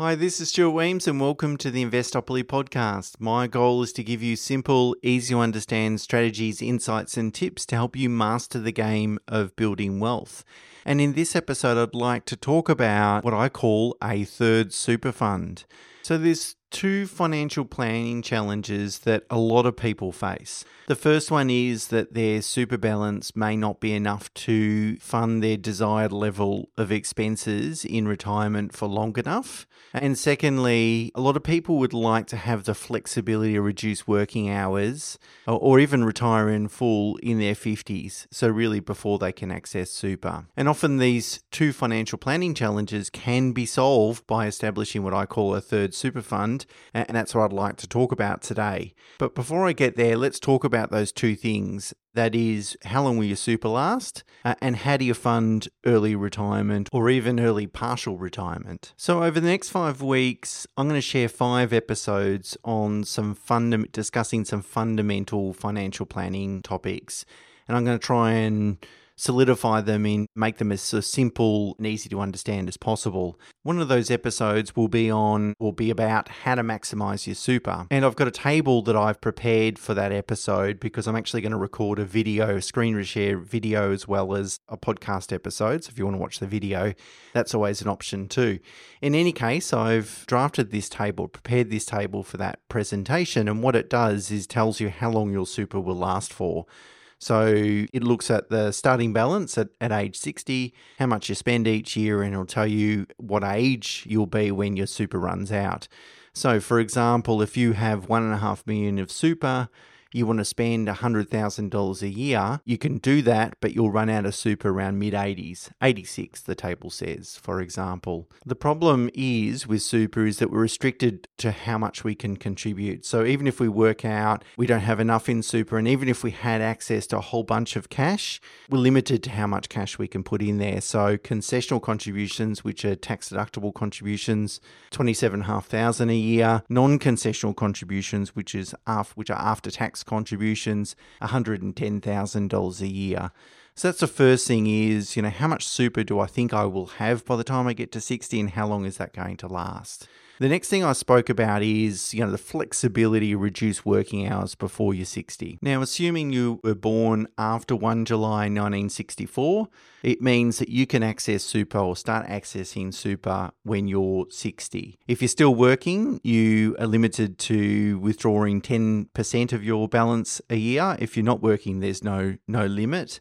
Hi, this is Stuart Wemyss, and welcome to the Investopoly podcast. My goal is to give you simple, easy to understand strategies, insights, and tips to help you master the game of building wealth. And in this episode, I'd like to talk about what I call a third super fund. So, there's two financial planning challenges that a lot of people face. The first one is that their super balance may not be enough to fund their desired level of expenses in retirement for long enough. And secondly, a lot of people would like to have the flexibility to reduce working hours or even retire in full in their 50s, so really before they can access super. And often these two financial planning challenges can be solved by establishing what I call a third super fund and that's what I'd like to talk about today. But before I get there, let's talk about those two things. That is, how long will your super last? Uh, and how do you fund early retirement or even early partial retirement? So, over the next five weeks, I'm going to share five episodes on some funda- discussing some fundamental financial planning topics. And I'm going to try and solidify them in, make them as simple and easy to understand as possible. One of those episodes will be on, will be about how to maximize your super. And I've got a table that I've prepared for that episode because I'm actually going to record a video, screen share video, as well as a podcast episode. So if you want to watch the video, that's always an option too. In any case, I've drafted this table, prepared this table for that presentation. And what it does is tells you how long your super will last for. So it looks at the starting balance at, at age 60, how much you spend each year, and it'll tell you what age you'll be when your super runs out. So, for example, if you have one and a half million of super, you want to spend $100,000 a year, you can do that, but you'll run out of super around mid 80s, 86, the table says, for example. The problem is with super is that we're restricted to how much we can contribute. So even if we work out we don't have enough in super, and even if we had access to a whole bunch of cash, we're limited to how much cash we can put in there. So concessional contributions, which are tax deductible contributions, 27,500 a year, non-concessional contributions, which is after, which are after tax contributions, $110,000 a year. So that's the first thing is, you know, how much super do I think I will have by the time I get to 60 and how long is that going to last? The next thing I spoke about is, you know, the flexibility reduce working hours before you're 60. Now, assuming you were born after 1 July 1964, it means that you can access super or start accessing super when you're 60. If you're still working, you are limited to withdrawing 10% of your balance a year. If you're not working, there's no no limit.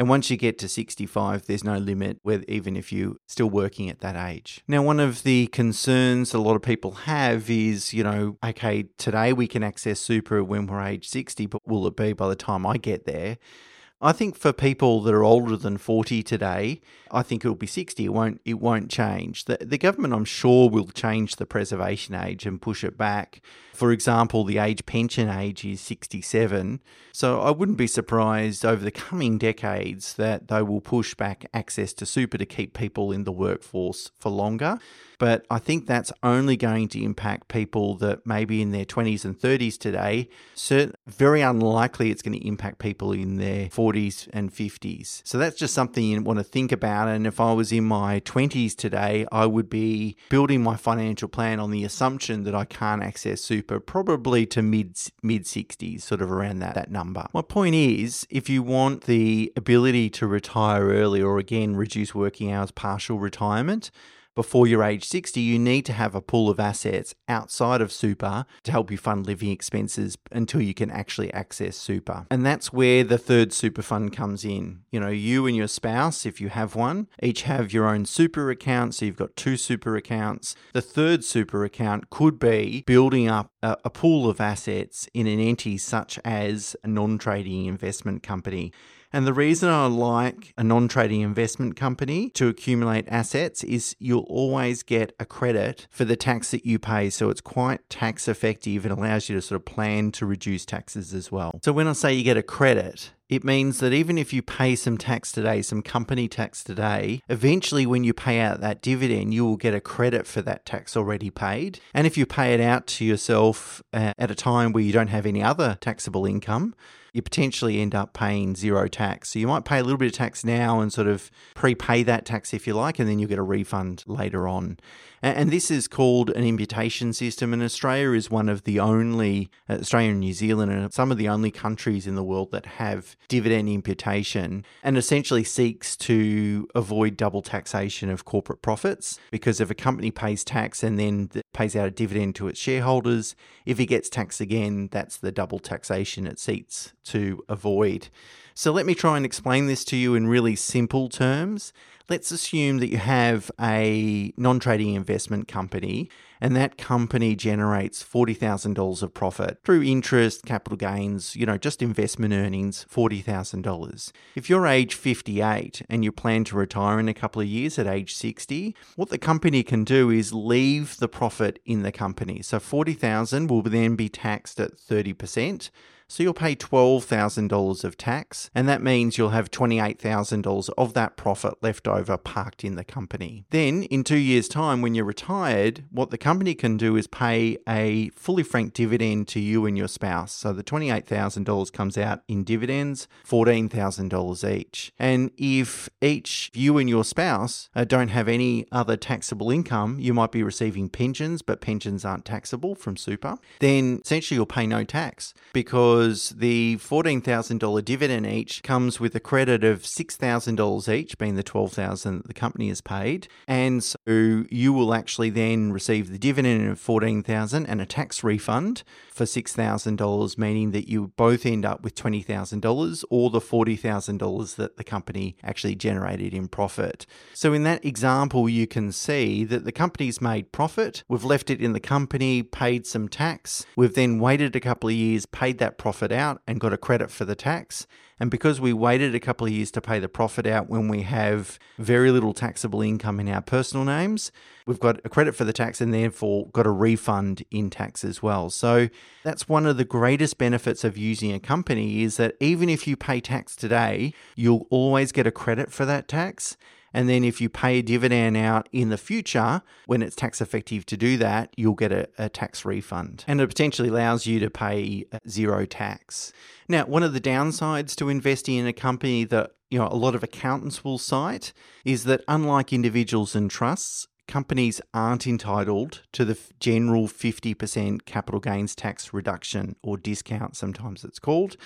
And once you get to 65, there's no limit, with, even if you're still working at that age. Now, one of the concerns a lot of people have is, you know, okay, today we can access super when we're age 60, but will it be by the time I get there? I think for people that are older than 40 today, I think it'll be 60. It won't it won't change. The the government I'm sure will change the preservation age and push it back. For example, the age pension age is 67. So I wouldn't be surprised over the coming decades that they will push back access to super to keep people in the workforce for longer. But I think that's only going to impact people that maybe in their 20s and 30s today. So very unlikely it's going to impact people in their 40s and 50s. So that's just something you want to think about. And if I was in my 20s today, I would be building my financial plan on the assumption that I can't access super probably to mid mid 60s, sort of around that, that number. My point is, if you want the ability to retire early or again reduce working hours, partial retirement, before you're age 60, you need to have a pool of assets outside of super to help you fund living expenses until you can actually access super. And that's where the third super fund comes in. You know, you and your spouse, if you have one, each have your own super account. So you've got two super accounts. The third super account could be building up a, a pool of assets in an entity such as a non trading investment company. And the reason I like a non trading investment company to accumulate assets is you'll always get a credit for the tax that you pay. So it's quite tax effective and allows you to sort of plan to reduce taxes as well. So when I say you get a credit, it means that even if you pay some tax today, some company tax today, eventually when you pay out that dividend, you will get a credit for that tax already paid. And if you pay it out to yourself uh, at a time where you don't have any other taxable income, you potentially end up paying zero tax. So you might pay a little bit of tax now and sort of prepay that tax if you like, and then you'll get a refund later on. And this is called an imputation system, and Australia is one of the only, uh, Australia and New Zealand, and some of the only countries in the world that have dividend imputation and essentially seeks to avoid double taxation of corporate profits. Because if a company pays tax and then pays out a dividend to its shareholders, if it gets taxed again, that's the double taxation it seeks to avoid. So let me try and explain this to you in really simple terms. Let's assume that you have a non trading investment company and that company generates $40,000 of profit through interest, capital gains, you know, just investment earnings, $40,000. If you're age 58 and you plan to retire in a couple of years at age 60, what the company can do is leave the profit in the company. So 40,000 will then be taxed at 30%. So you'll pay $12,000 of tax, and that means you'll have $28,000 of that profit left over parked in the company. Then, in two years' time, when you're retired, what the company can do is pay a fully franked dividend to you and your spouse. So the $28,000 comes out in dividends, $14,000 each. And if each you and your spouse uh, don't have any other taxable income, you might be receiving pensions, but pensions aren't taxable from super, then essentially you'll pay no tax because because the $14,000 dividend each comes with a credit of $6,000 each, being the $12,000 that the company has paid. And so you will actually then receive the dividend of 14,000 and a tax refund for $6,000, meaning that you both end up with $20,000 or the $40,000 that the company actually generated in profit. So in that example, you can see that the company's made profit. We've left it in the company, paid some tax. We've then waited a couple of years, paid that profit profit out and got a credit for the tax. And because we waited a couple of years to pay the profit out when we have very little taxable income in our personal names, we've got a credit for the tax and therefore got a refund in tax as well. So that's one of the greatest benefits of using a company is that even if you pay tax today, you'll always get a credit for that tax. And then if you pay a dividend out in the future, when it's tax effective to do that, you'll get a, a, tax refund. And it potentially allows you to pay uh, zero tax. Now, one of the downsides to investing in a company that you know a lot of accountants will cite is that unlike individuals and trusts, companies aren't entitled to the general 50% capital gains tax reduction or discount, sometimes it's called.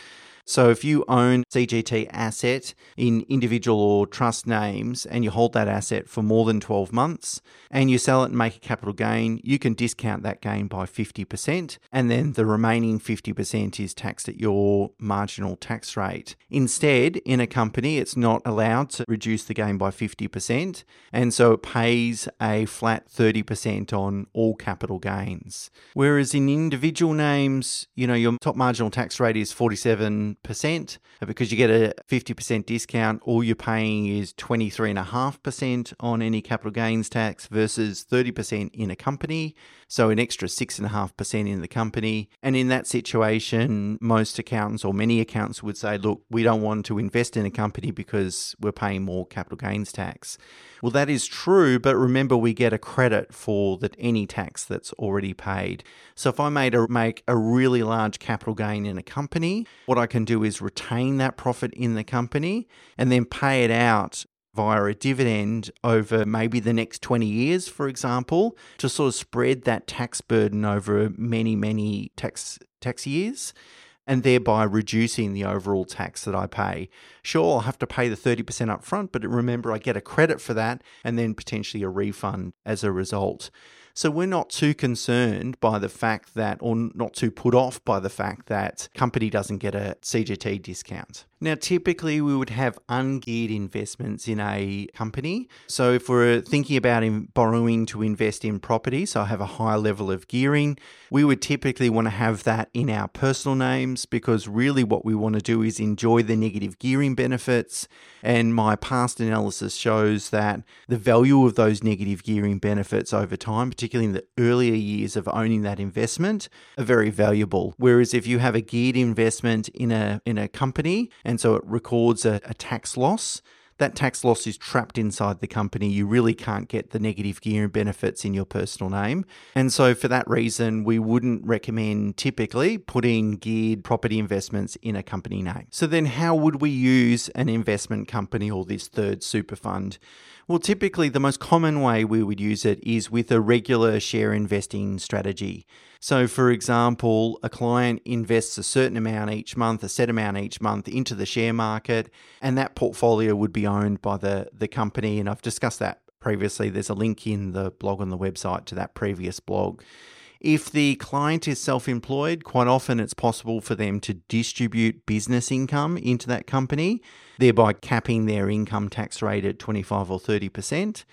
So if you own CGT asset in individual or trust names and you hold that asset for more than 12 months and you sell it and make a capital gain, you can discount that gain by 50% and then the remaining 50% is taxed at your marginal tax rate. Instead, in a company, it's not allowed to reduce the gain by 50% and so it pays a flat 30% on all capital gains. Whereas in individual names, you know, your top marginal tax rate is 47 percent because you get a 50% discount. All you're paying is 23.5% on any capital gains tax versus 30% in a company. So an extra 6.5% in the company. And in that situation, most accountants or many accountants would say, look, we don't want to invest in a company because we're paying more capital gains tax. Well, that is true, but remember we get a credit for that any tax that's already paid. So if I made a, make a really large capital gain in a company, what I can do is retain that profit in the company and then pay it out via a dividend over maybe the next 20 years, for example, to sort of spread that tax burden over many, many tax tax years and thereby reducing the overall tax that I pay. Sure, I'll have to pay the 30% up front, but remember, I get a credit for that and then potentially a refund as a result. So we're not too concerned by the fact that, or not too put off by the fact that company doesn't get a CGT discount. Now, typically we would have ungeared investments in a company. So if we're thinking about borrowing to invest in property, so I have a high level of gearing, we would typically want to have that in our personal names because really what we want to do is enjoy the negative gearing benefits. And my past analysis shows that the value of those negative gearing benefits over time, particularly in the earlier years of owning that investment, are very valuable. Whereas if you have a geared investment in a in a company and so it records a, a tax loss, that tax loss is trapped inside the company. You really can't get the negative gearing benefits in your personal name. And so, for that reason, we wouldn't recommend typically putting geared property investments in a company name. So, then how would we use an investment company or this third super fund? Well, typically, the most common way we would use it is with a regular share investing strategy. So, for example, a client invests a certain amount each month, a set amount each month into the share market, and that portfolio would be owned by the, the company. And I've discussed that previously. There's a link in the blog on the website to that previous blog. If the client is self employed, quite often it's possible for them to distribute business income into that company, thereby capping their income tax rate at 25 or 30%.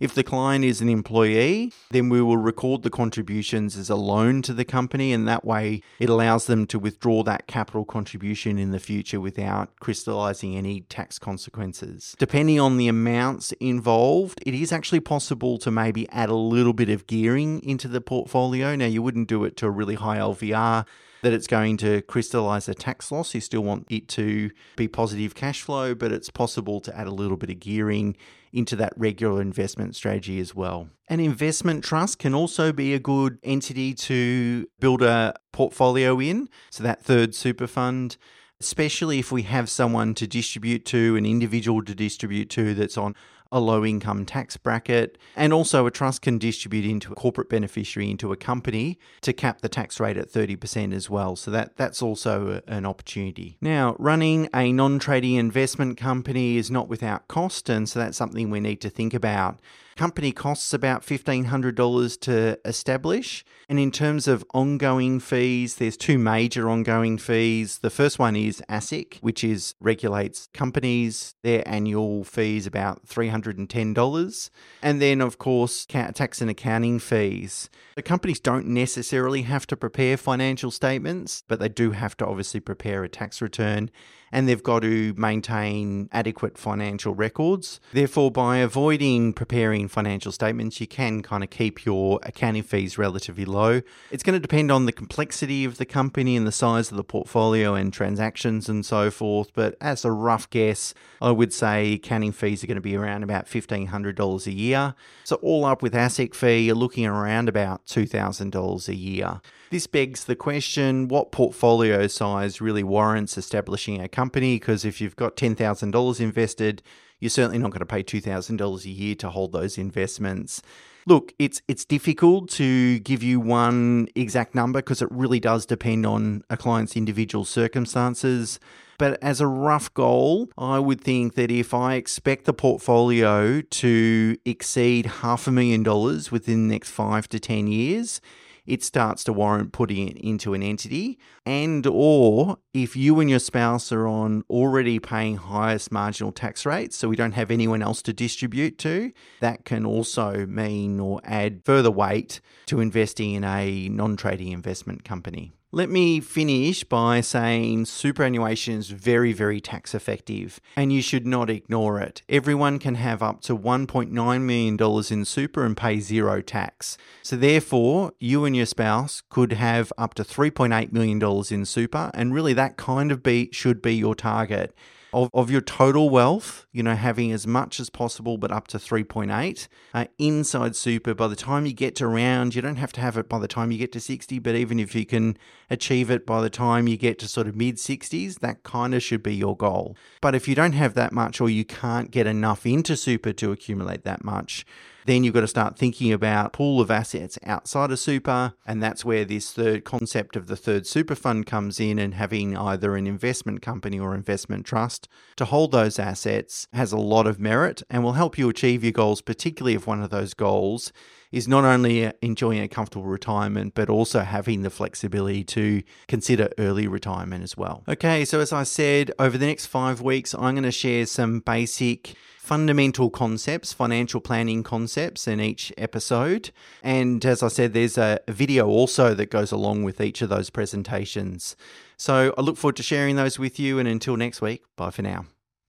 If the client is an employee, then we will record the contributions as a loan to the company, and that way it allows them to withdraw that capital contribution in the future without crystallizing any tax consequences. Depending on the amounts involved, it is actually possible to maybe add a little bit of gearing into the portfolio. Now, you wouldn't do it to a really high LVR that it's going to crystallize a tax loss. You still want it to be positive cash flow, but it's possible to add a little bit of gearing into that regular investment strategy as well. An investment trust can also be a good entity to build a portfolio in. So, that third super fund especially if we have someone to distribute to, an individual to distribute to that's on a low income tax bracket. And also, a trust can distribute into a corporate beneficiary into a company to cap the tax rate at 30% as well. So, that, that's also an opportunity. Now, running a non trading investment company is not without cost. And so, that's something we need to think about company costs about $1,500 to establish. And in terms of ongoing fees, there's two major ongoing fees. The first one is ASIC, which is regulates companies. Their annual fees about $310. And then, of course, tax and accounting fees. The companies don't necessarily have to prepare financial statements, but they do have to obviously prepare a tax return and they've got to maintain adequate financial records. Therefore, by avoiding preparing financial statements, you can kind of keep your accounting fees relatively low. It's going to depend on the complexity of the company and the size of the portfolio and transactions and so forth. But as a rough guess, I would say accounting fees are going to be around about $1,500 a year. So, all up with ASIC fee, you're looking around about $2,000 a year. This begs the question what portfolio size really warrants establishing a company? Because if you've got $10,000 invested, you're certainly not going to pay $2,000 a year to hold those investments. Look, it's it's difficult to give you one exact number because it really does depend on a client's individual circumstances. But as a rough goal, I would think that if I expect the portfolio to exceed half a million dollars within the next five to 10 years, it starts to warrant putting it into an entity. And or if you and your spouse are on already paying highest marginal tax rates so we don't have anyone else to distribute to that can also mean or add further weight to investing in a non-trading investment company let me finish by saying superannuation is very, very tax effective and you should not ignore it. Everyone can have up to $1.9 million in super and pay zero tax. So, therefore, you and your spouse could have up to $3.8 million in super, and really that kind of be, should be your target of, of your total wealth, you know, having as much as possible, but up to 3.8 uh, inside super. By the time you get to round, you don't have to have it by the time you get to 60, but even if you can achieve it by the time you get to sort of mid 60s, that kind of should be your goal. But if you don't have that much or you can't get enough into super to accumulate that much, then you've got to start thinking about pool of assets outside of super. And that's where this third concept of the third super fund comes in and having either an investment company or investment trust to hold those assets has a lot of merit and will help you achieve your goals, particularly if one of those goals is not only enjoying a comfortable retirement, but also having the flexibility to consider early retirement as well. Okay, so as I said, over the next five weeks, I'm going to share some basic fundamental concepts, financial planning concepts in each episode. And as I said, there's a video also that goes along with each of those presentations. So I look forward to sharing those with you. And until next week, bye for now.